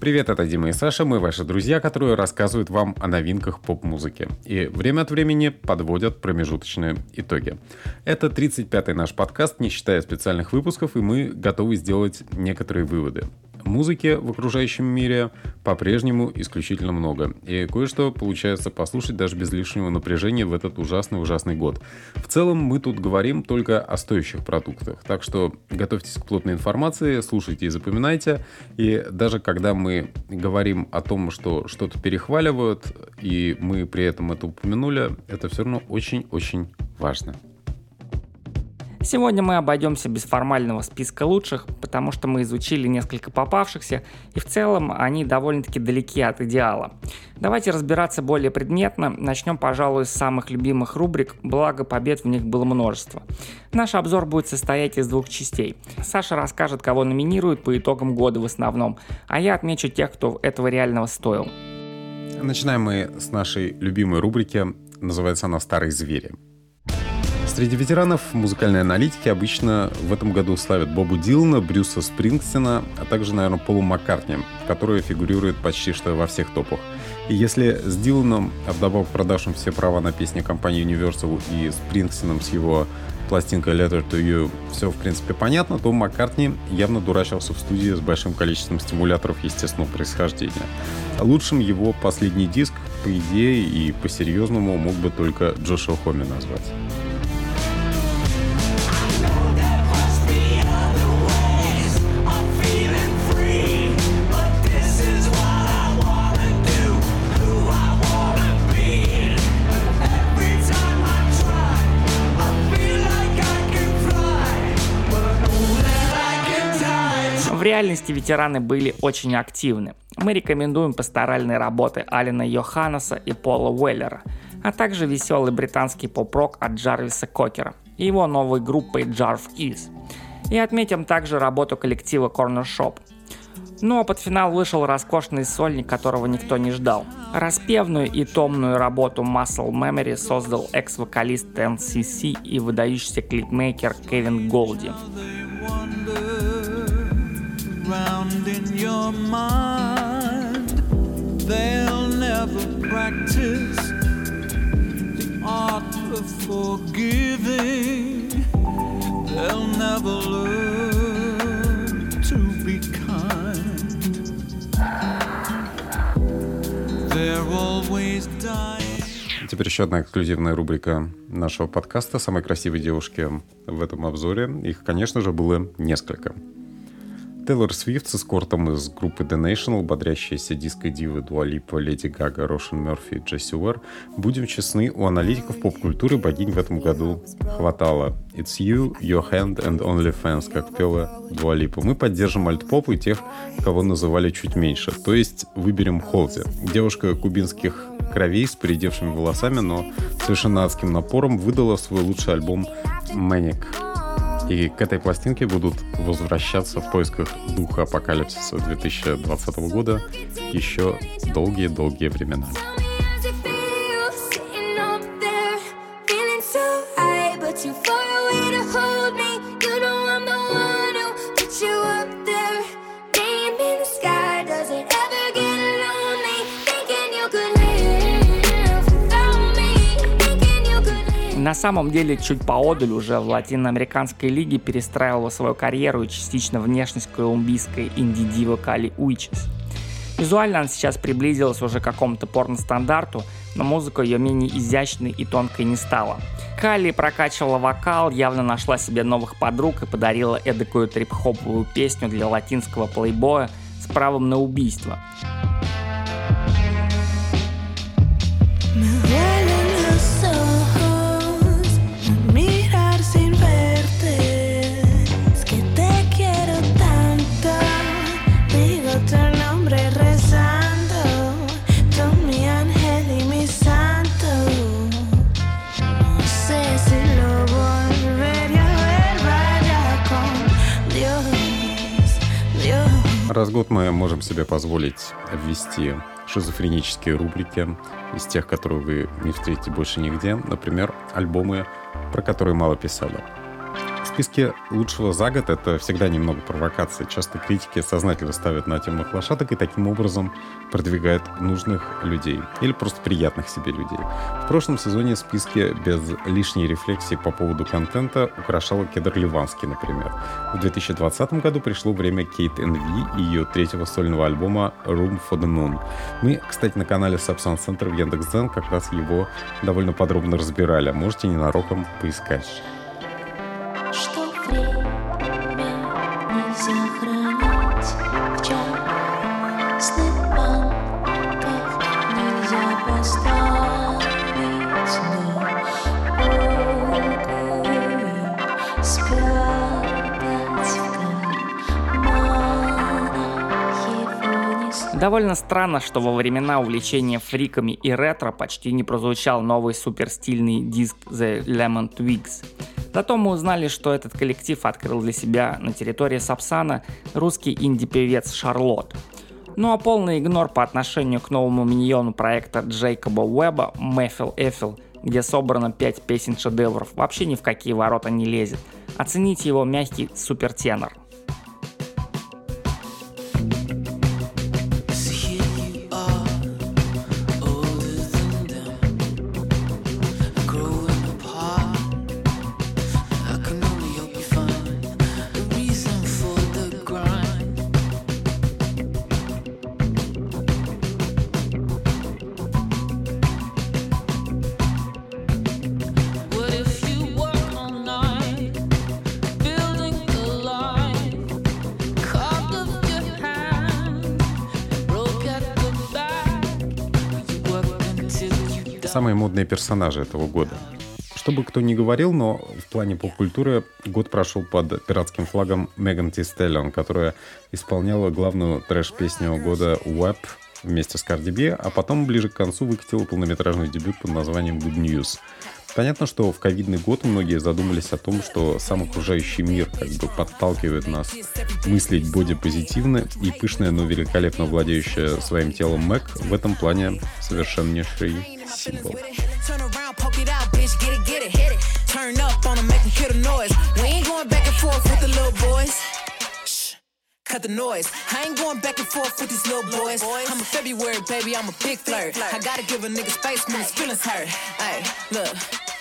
Привет, это Дима и Саша, мы ваши друзья, которые рассказывают вам о новинках поп-музыки и время от времени подводят промежуточные итоги. Это 35-й наш подкаст, не считая специальных выпусков, и мы готовы сделать некоторые выводы. Музыки в окружающем мире по-прежнему исключительно много. И кое-что получается послушать даже без лишнего напряжения в этот ужасный-ужасный год. В целом мы тут говорим только о стоящих продуктах. Так что готовьтесь к плотной информации, слушайте и запоминайте. И даже когда мы говорим о том, что что-то перехваливают, и мы при этом это упомянули, это все равно очень-очень важно. Сегодня мы обойдемся без формального списка лучших, потому что мы изучили несколько попавшихся, и в целом они довольно-таки далеки от идеала. Давайте разбираться более предметно. Начнем, пожалуй, с самых любимых рубрик, благо побед в них было множество. Наш обзор будет состоять из двух частей. Саша расскажет, кого номинируют по итогам года в основном, а я отмечу тех, кто этого реального стоил. Начинаем мы с нашей любимой рубрики, называется она «Старые звери». Среди ветеранов музыкальной аналитики обычно в этом году славят Бобу Дилана, Брюса Спрингстина, а также, наверное, Полу Маккартни, который фигурирует почти что во всех топах. И если с Диланом, а вдобавок продавшим все права на песни компании Universal и Спрингстином с его пластинкой Letter to You все, в принципе, понятно, то Маккартни явно дурачился в студии с большим количеством стимуляторов естественного происхождения. Лучшим его последний диск, по идее и по-серьезному, мог бы только Джошуа Хоми назвать. Реальности ветераны были очень активны. Мы рекомендуем пасторальные работы Алина Йоханнеса и Пола Уэллера, а также веселый британский поп-рок от Джарвиса Кокера и его новой группой Jarv Is. И отметим также работу коллектива Corner Shop. Ну а под финал вышел роскошный сольник, которого никто не ждал. Распевную и томную работу Muscle Memory создал экс-вокалист NCC и выдающийся клипмейкер Кевин Голди around in your mind. They'll never practice the art of forgiving. They'll never learn to be kind. They're always dying. Теперь еще одна эксклюзивная рубрика нашего подкаста «Самые красивые девушки» в этом обзоре. Их, конечно же, было несколько. Тейлор Свифт с эскортом из группы The National, бодрящиеся диско-дивы Дуалипа, Леди Гага, Рошен Мерфи и Джесси Уэр. Будем честны, у аналитиков поп-культуры богинь в этом году хватало. It's you, your hand and only fans, как пела Дуалипа. Мы поддержим альт-поп и тех, кого называли чуть меньше. То есть выберем Холди. Девушка кубинских кровей с поредевшими волосами, но совершенно адским напором выдала свой лучший альбом «Manic». И к этой пластинке будут возвращаться в поисках духа апокалипсиса 2020 года еще долгие-долгие времена. you far На самом деле, чуть поодаль уже в латиноамериканской лиге перестраивала свою карьеру и частично внешность колумбийской инди-дива Кали Уичес. Визуально она сейчас приблизилась уже к какому-то порно-стандарту, но музыка ее менее изящной и тонкой не стала. Калли прокачивала вокал, явно нашла себе новых подруг и подарила эдакую трип-хоповую песню для латинского плейбоя с правом на убийство. Раз в год мы можем себе позволить ввести шизофренические рубрики из тех, которые вы не встретите больше нигде. Например, альбомы, про которые мало писали. Списке лучшего за год это всегда немного провокации. Часто критики сознательно ставят на темных лошадок и таким образом продвигают нужных людей или просто приятных себе людей. В прошлом сезоне списки без лишней рефлексии по поводу контента украшала Кедр Ливанский, например. В 2020 году пришло время Кейт Энви и ее третьего сольного альбома Room for the Moon. Мы, кстати, на канале Subsound Center в Яндекс.Дзен как раз его довольно подробно разбирали. Можете ненароком поискать. Довольно странно, что во времена увлечения фриками и ретро почти не прозвучал новый суперстильный диск The Lemon Twigs. Зато мы узнали, что этот коллектив открыл для себя на территории Сапсана русский инди-певец Шарлот. Ну а полный игнор по отношению к новому миньону проекта Джейкоба Уэба Мэфил Эфил, где собрано 5 песен шедевров, вообще ни в какие ворота не лезет. Оцените его мягкий супертенор. Самые модные персонажи этого года. Что бы кто ни говорил, но в плане поп-культуры год прошел под пиратским флагом Меган Ти Стеллион, которая исполняла главную трэш-песню года «Web» вместе с Cardi B, а потом ближе к концу выкатила полнометражный дебют под названием «Good News». Понятно, что в ковидный год многие задумались о том, что сам окружающий мир как бы подталкивает нас мыслить бодипозитивно, и пышная, но великолепно владеющая своим телом Мэг в этом плане совершеннейший символ. Turn up on them, make them hear the noise. We ain't going back and forth with the little boys. Cut the noise. I ain't going back and forth with these little boys. I'm a February baby, I'm a big flirt. I gotta give a nigga space when his feelings hurt. Hey, look.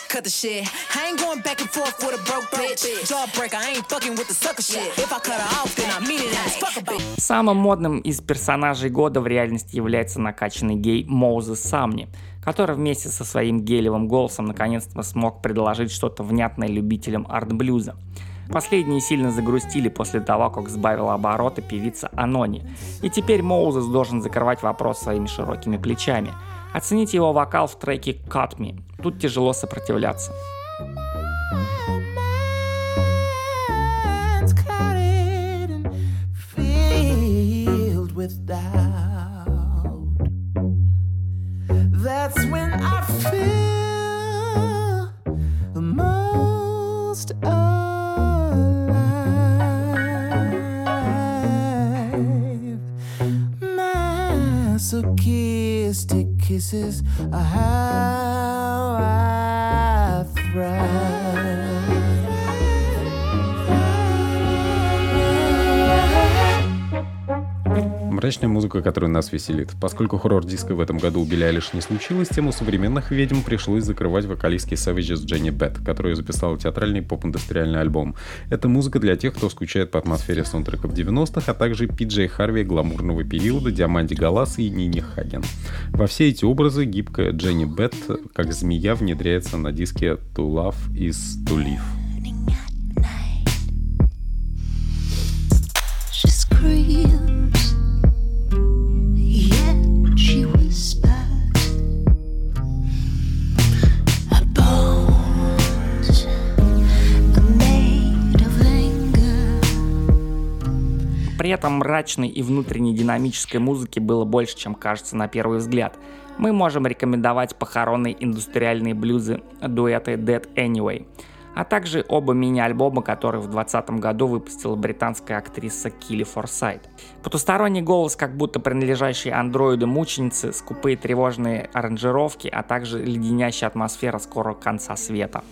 cut the shit. I ain't going back and forth with a broke bitch. Jawbreaker, I ain't fucking with the sucker shit. If I cut her off, then I mean it as fuck a bitch. Самым модным из персонажей года в реальности является накачанный гей Моузес Самни, который вместе со своим гелиевым голосом наконец-то смог предложить что-то внятное любителям арт-блюза. Последние сильно загрустили после того, как сбавила обороты певица Anohni. И теперь Moses должен закрывать вопрос своими широкими плечами – Оцените его вокал в треке Cut Me. Тут тяжело сопротивляться. Masochistic kisses are how I thrive. Мрачная музыка, которая нас веселит. Поскольку хоррор-диска в этом году у лишь не случилось, тему современных ведьм пришлось закрывать вокалистки Savages Дженни Бет, которая записала театральный поп-индустриальный альбом. Это музыка для тех, кто скучает по атмосфере саундтреков 90-х, а также Пиджей Харви гламурного периода, Диаманди Галас и Нини Хаген. Во все эти образы гибкая Дженни Бет, как змея, внедряется на диске To Love is To Live. She При этом мрачной и внутренней динамической музыки было больше, чем кажется на первый взгляд. Мы можем рекомендовать похоронные индустриальные блюзы дуэты Dead Anyway, а также оба мини-альбома, которые в 2020 году выпустила британская актриса Килли Форсайт. Потусторонний голос, как будто принадлежащий андроиду мученицы, скупые тревожные аранжировки, а также леденящая атмосфера скорого конца света.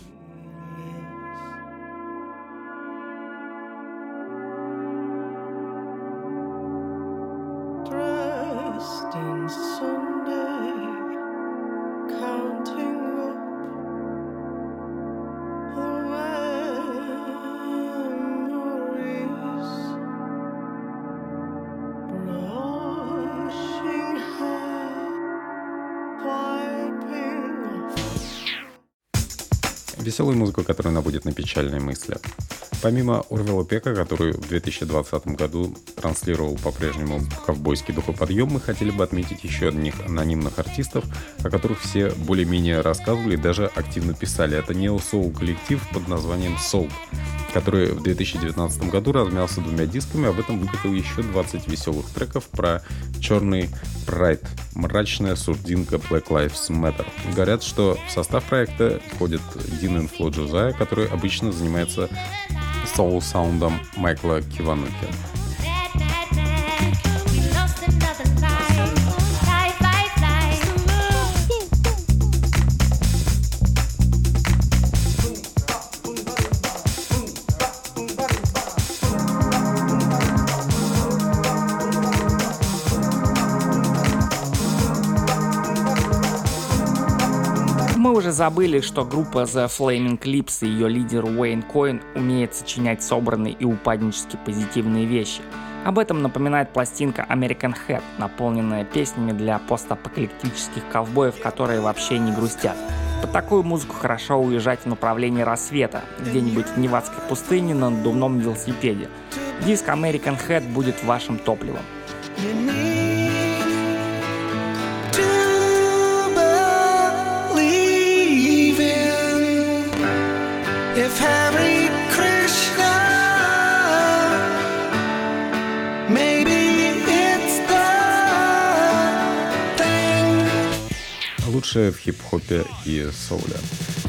Веселую музыку, которая наводит на печальные мысли. Помимо Орвела Пека, который в 2020 году транслировал по-прежнему ковбойский духоподъем, мы хотели бы отметить еще одних анонимных артистов, о которых все более-менее рассказывали и даже активно писали. Это нео-соул коллектив под названием Soul который в 2019 году размялся двумя дисками, об этом выкатил еще 20 веселых треков про черный прайд, мрачная сурдинка Black Lives Matter. Говорят, что в состав проекта входит Дин Инфло Джозая, который обычно занимается соул-саундом Майкла Кивануки. Забыли, что группа The Flaming Lips и ее лидер Уэйн Коин умеет сочинять собранные и упаднически позитивные вещи. Об этом напоминает пластинка American Head, наполненная песнями для постапокалиптических ковбоев, которые вообще не грустят. Под такую музыку хорошо уезжать в направлении рассвета, где-нибудь в Невадской пустыне на надувном велосипеде. Диск American Head будет вашим топливом. Лучшее в хип-хопе и соуле.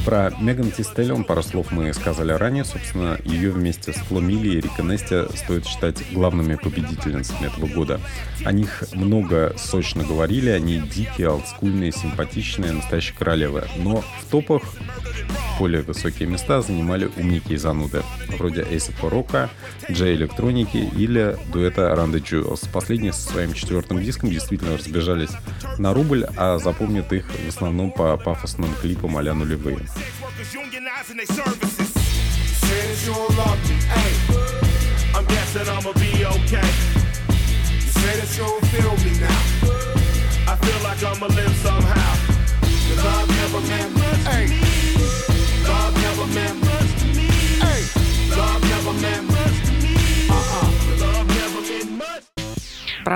Про Меган Тистеллион пару слов мы сказали ранее. Собственно, ее вместе с Фло и Рика Нести стоит считать главными победительницами этого года. О них много сочно говорили, они дикие, олдскульные, симпатичные, настоящие королевы. Но в топах более высокие места занимали умники и зануды, вроде Эйсапа Рока, Джей Электроники или дуэта the Jewels. Последние со своим четвертым диском действительно разбежались на рубль, а запомнят их в основном по пафосным клипам а-ля нулевые. utilizing their services. Since you don't love me, hey, I'm guessing I'ma be okay. You say that you don't feel me now. I feel like I'ma live somehow. Cause I've never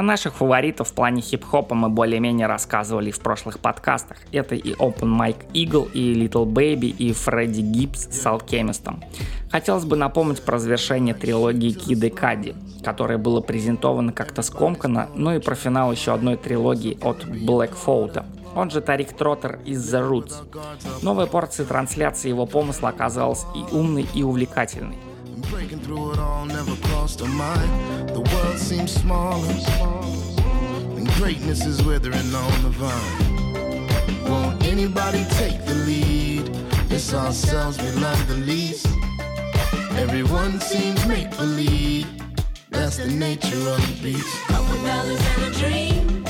Про наших фаворитов в плане хип-хопа мы более-менее рассказывали в прошлых подкастах. Это и Open Mike Eagle, и Little Baby, и Фредди Гибс с Алкемистом. Хотелось бы напомнить про завершение трилогии Киды Кади, которое было презентовано как-то скомканно, ну и про финал еще одной трилогии от Black Fold он же Тарик Троттер из The Roots. Новая порция трансляции его помысла оказалась и умной, и увлекательной. Greatness is withering on the vine. Won't anybody take the lead? It's ourselves we love the least. Everyone seems make believe. That's the nature of the beast. Couple dollars and a dream.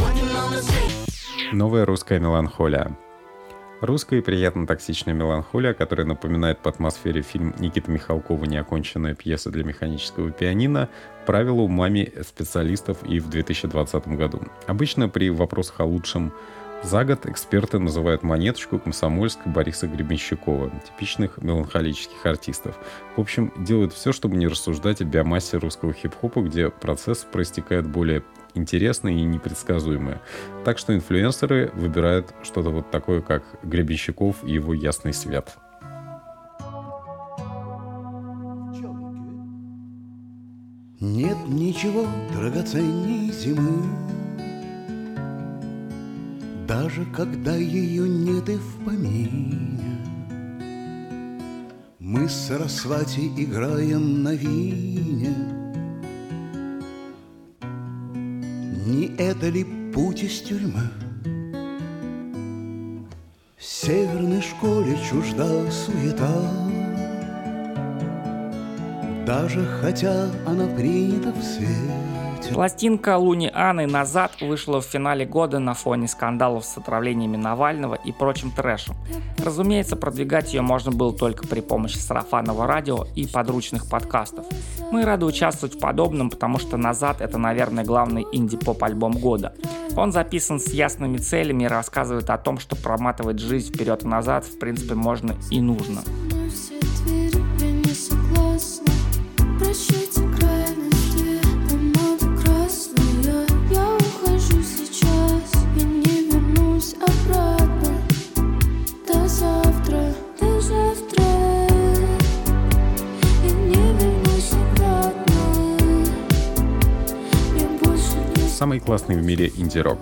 Working on the stage. Новая русская меланхолия. Русская и приятно токсичная меланхолия, которая напоминает по атмосфере фильм Никиты Михалкова «Неоконченная пьеса для механического пианино», правила умами специалистов и в 2020 году. Обычно при вопросах о лучшем за год эксперты называют монеточку Комсомольск Бориса Гребенщикова, типичных меланхолических артистов. В общем, делают все, чтобы не рассуждать о биомассе русского хип-хопа, где процесс проистекает более интересное и непредсказуемое. Так что инфлюенсеры выбирают что-то вот такое, как Гребенщиков и его ясный свет. Нет ничего драгоценней зимы, Даже когда ее нет и в помине. Мы с Сарасвати играем на вине — Не это ли путь из тюрьмы? В северной школе чужда суета, Даже хотя она принята в свете, Пластинка Луни Анны «Назад» вышла в финале года на фоне скандалов с отравлениями Навального и прочим трэшем. Разумеется, продвигать ее можно было только при помощи сарафанного радио и подручных подкастов. Мы рады участвовать в подобном, потому что «Назад» — это, наверное, главный инди-поп-альбом года. Он записан с ясными целями и рассказывает о том, что проматывать жизнь вперед и назад в принципе можно и нужно. Самый классный в мире инди-рок.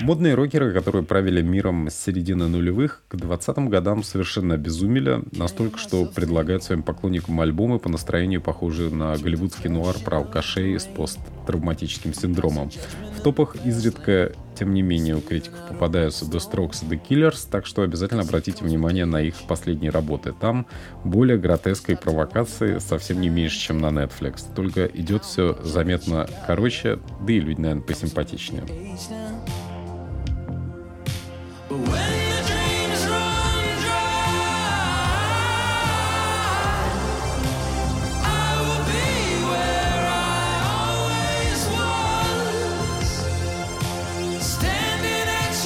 Модные рокеры, которые правили миром с середины нулевых, к 20-м годам совершенно обезумели, настолько, что предлагают своим поклонникам альбомы по настроению, похожие на голливудский нуар про алкашей с посттравматическим синдромом. В топах изредка, тем не менее, у критиков попадаются The Strokes и The Killers, так что обязательно обратите внимание на их последние работы. Там более гротеска и провокации совсем не меньше, чем на Netflix. Только идет все заметно короче, да и люди, наверное, посимпатичнее.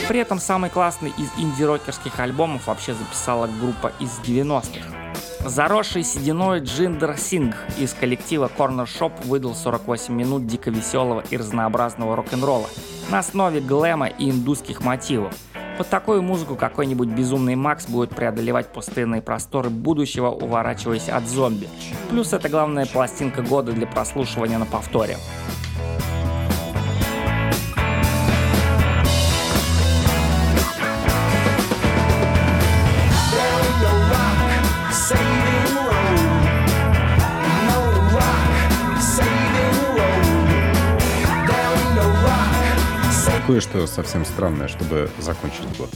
При этом самый классный из инди-рокерских альбомов вообще записала группа из 90-х. Заросший сединой Джиндер Синг из коллектива Corner Shop выдал 48 минут дико веселого и разнообразного рок-н-ролла на основе глэма и индусских мотивов. Под такую музыку какой-нибудь безумный Макс будет преодолевать пустынные просторы будущего, уворачиваясь от зомби. Плюс это главная пластинка года для прослушивания на повторе. Кое-что совсем странное, чтобы закончить год.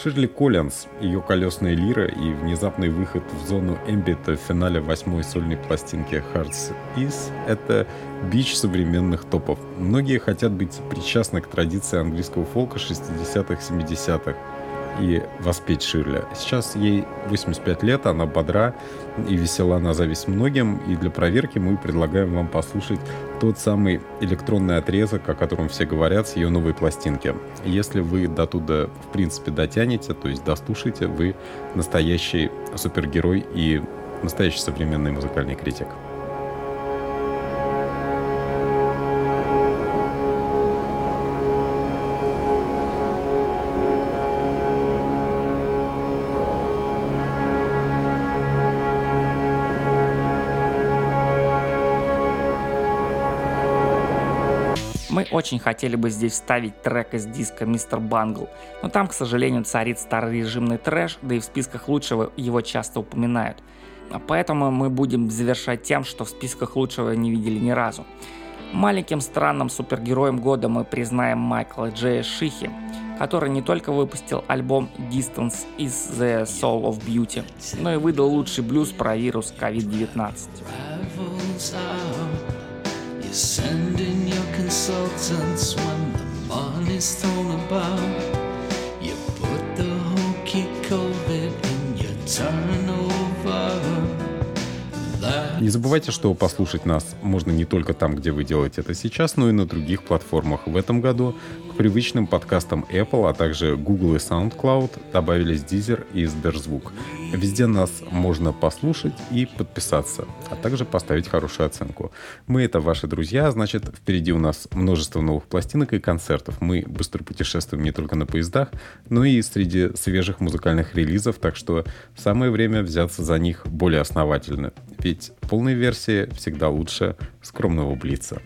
Ширли Коллинз, ее колесная лира и внезапный выход в зону эмбита в финале восьмой сольной пластинки Hearts Is — это бич современных топов. Многие хотят быть причастны к традиции английского фолка 60-х, 70-х и воспеть Ширли. Сейчас ей 85 лет, она бодра и весела на зависть многим, и для проверки мы предлагаем вам послушать тот самый электронный отрезок, о котором все говорят, с ее новой пластинки. Если вы до туда, в принципе, дотянете, то есть дослушаете, вы настоящий супергерой и настоящий современный музыкальный критик. Очень хотели бы здесь вставить трек из диска «Мистер Бангл», но там, к сожалению, царит старорежимный трэш, да и в списках лучшего его часто упоминают. Поэтому мы будем завершать тем, что в списках лучшего не видели ни разу. Маленьким странным супергероем года мы признаем Майкла Джея Шихи, который не только выпустил альбом Distance is the Soul of Beauty, но и выдал лучший блюз про вирус COVID-19. Consultants when the money's thrown about. You put the hokey COVID in your turnover. Не забывайте, что послушать нас можно не только там, где вы делаете это сейчас, но и на других платформах. В этом году к привычным подкастам Apple, а также Google и SoundCloud добавились Deezer и Сберзвук. Везде нас можно послушать и подписаться, а также поставить хорошую оценку. Мы — это ваши друзья, значит, впереди у нас множество новых пластинок и концертов. Мы быстро путешествуем не только на поездах, но и среди свежих музыкальных релизов, так что самое время взяться за них более основательно. Ведь полная версия всегда лучше скромного блица.